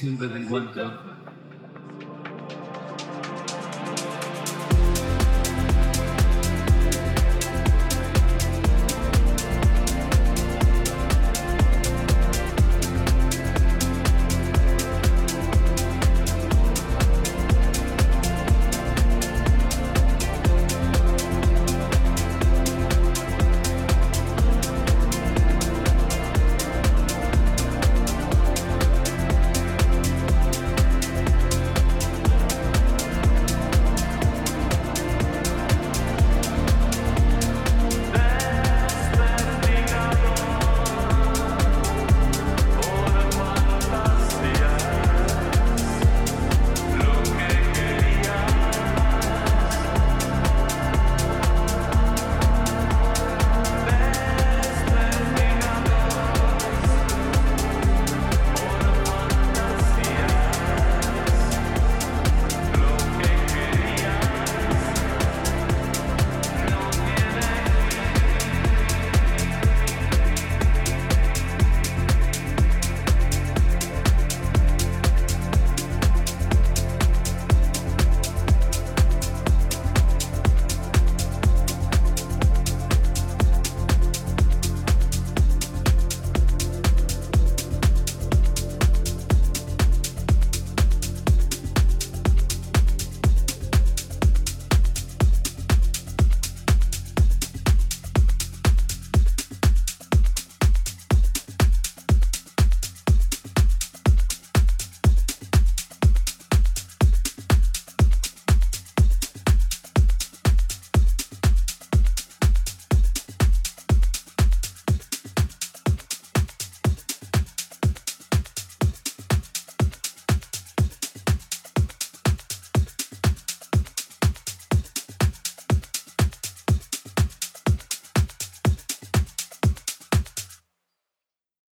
Hola, siempre te encuentro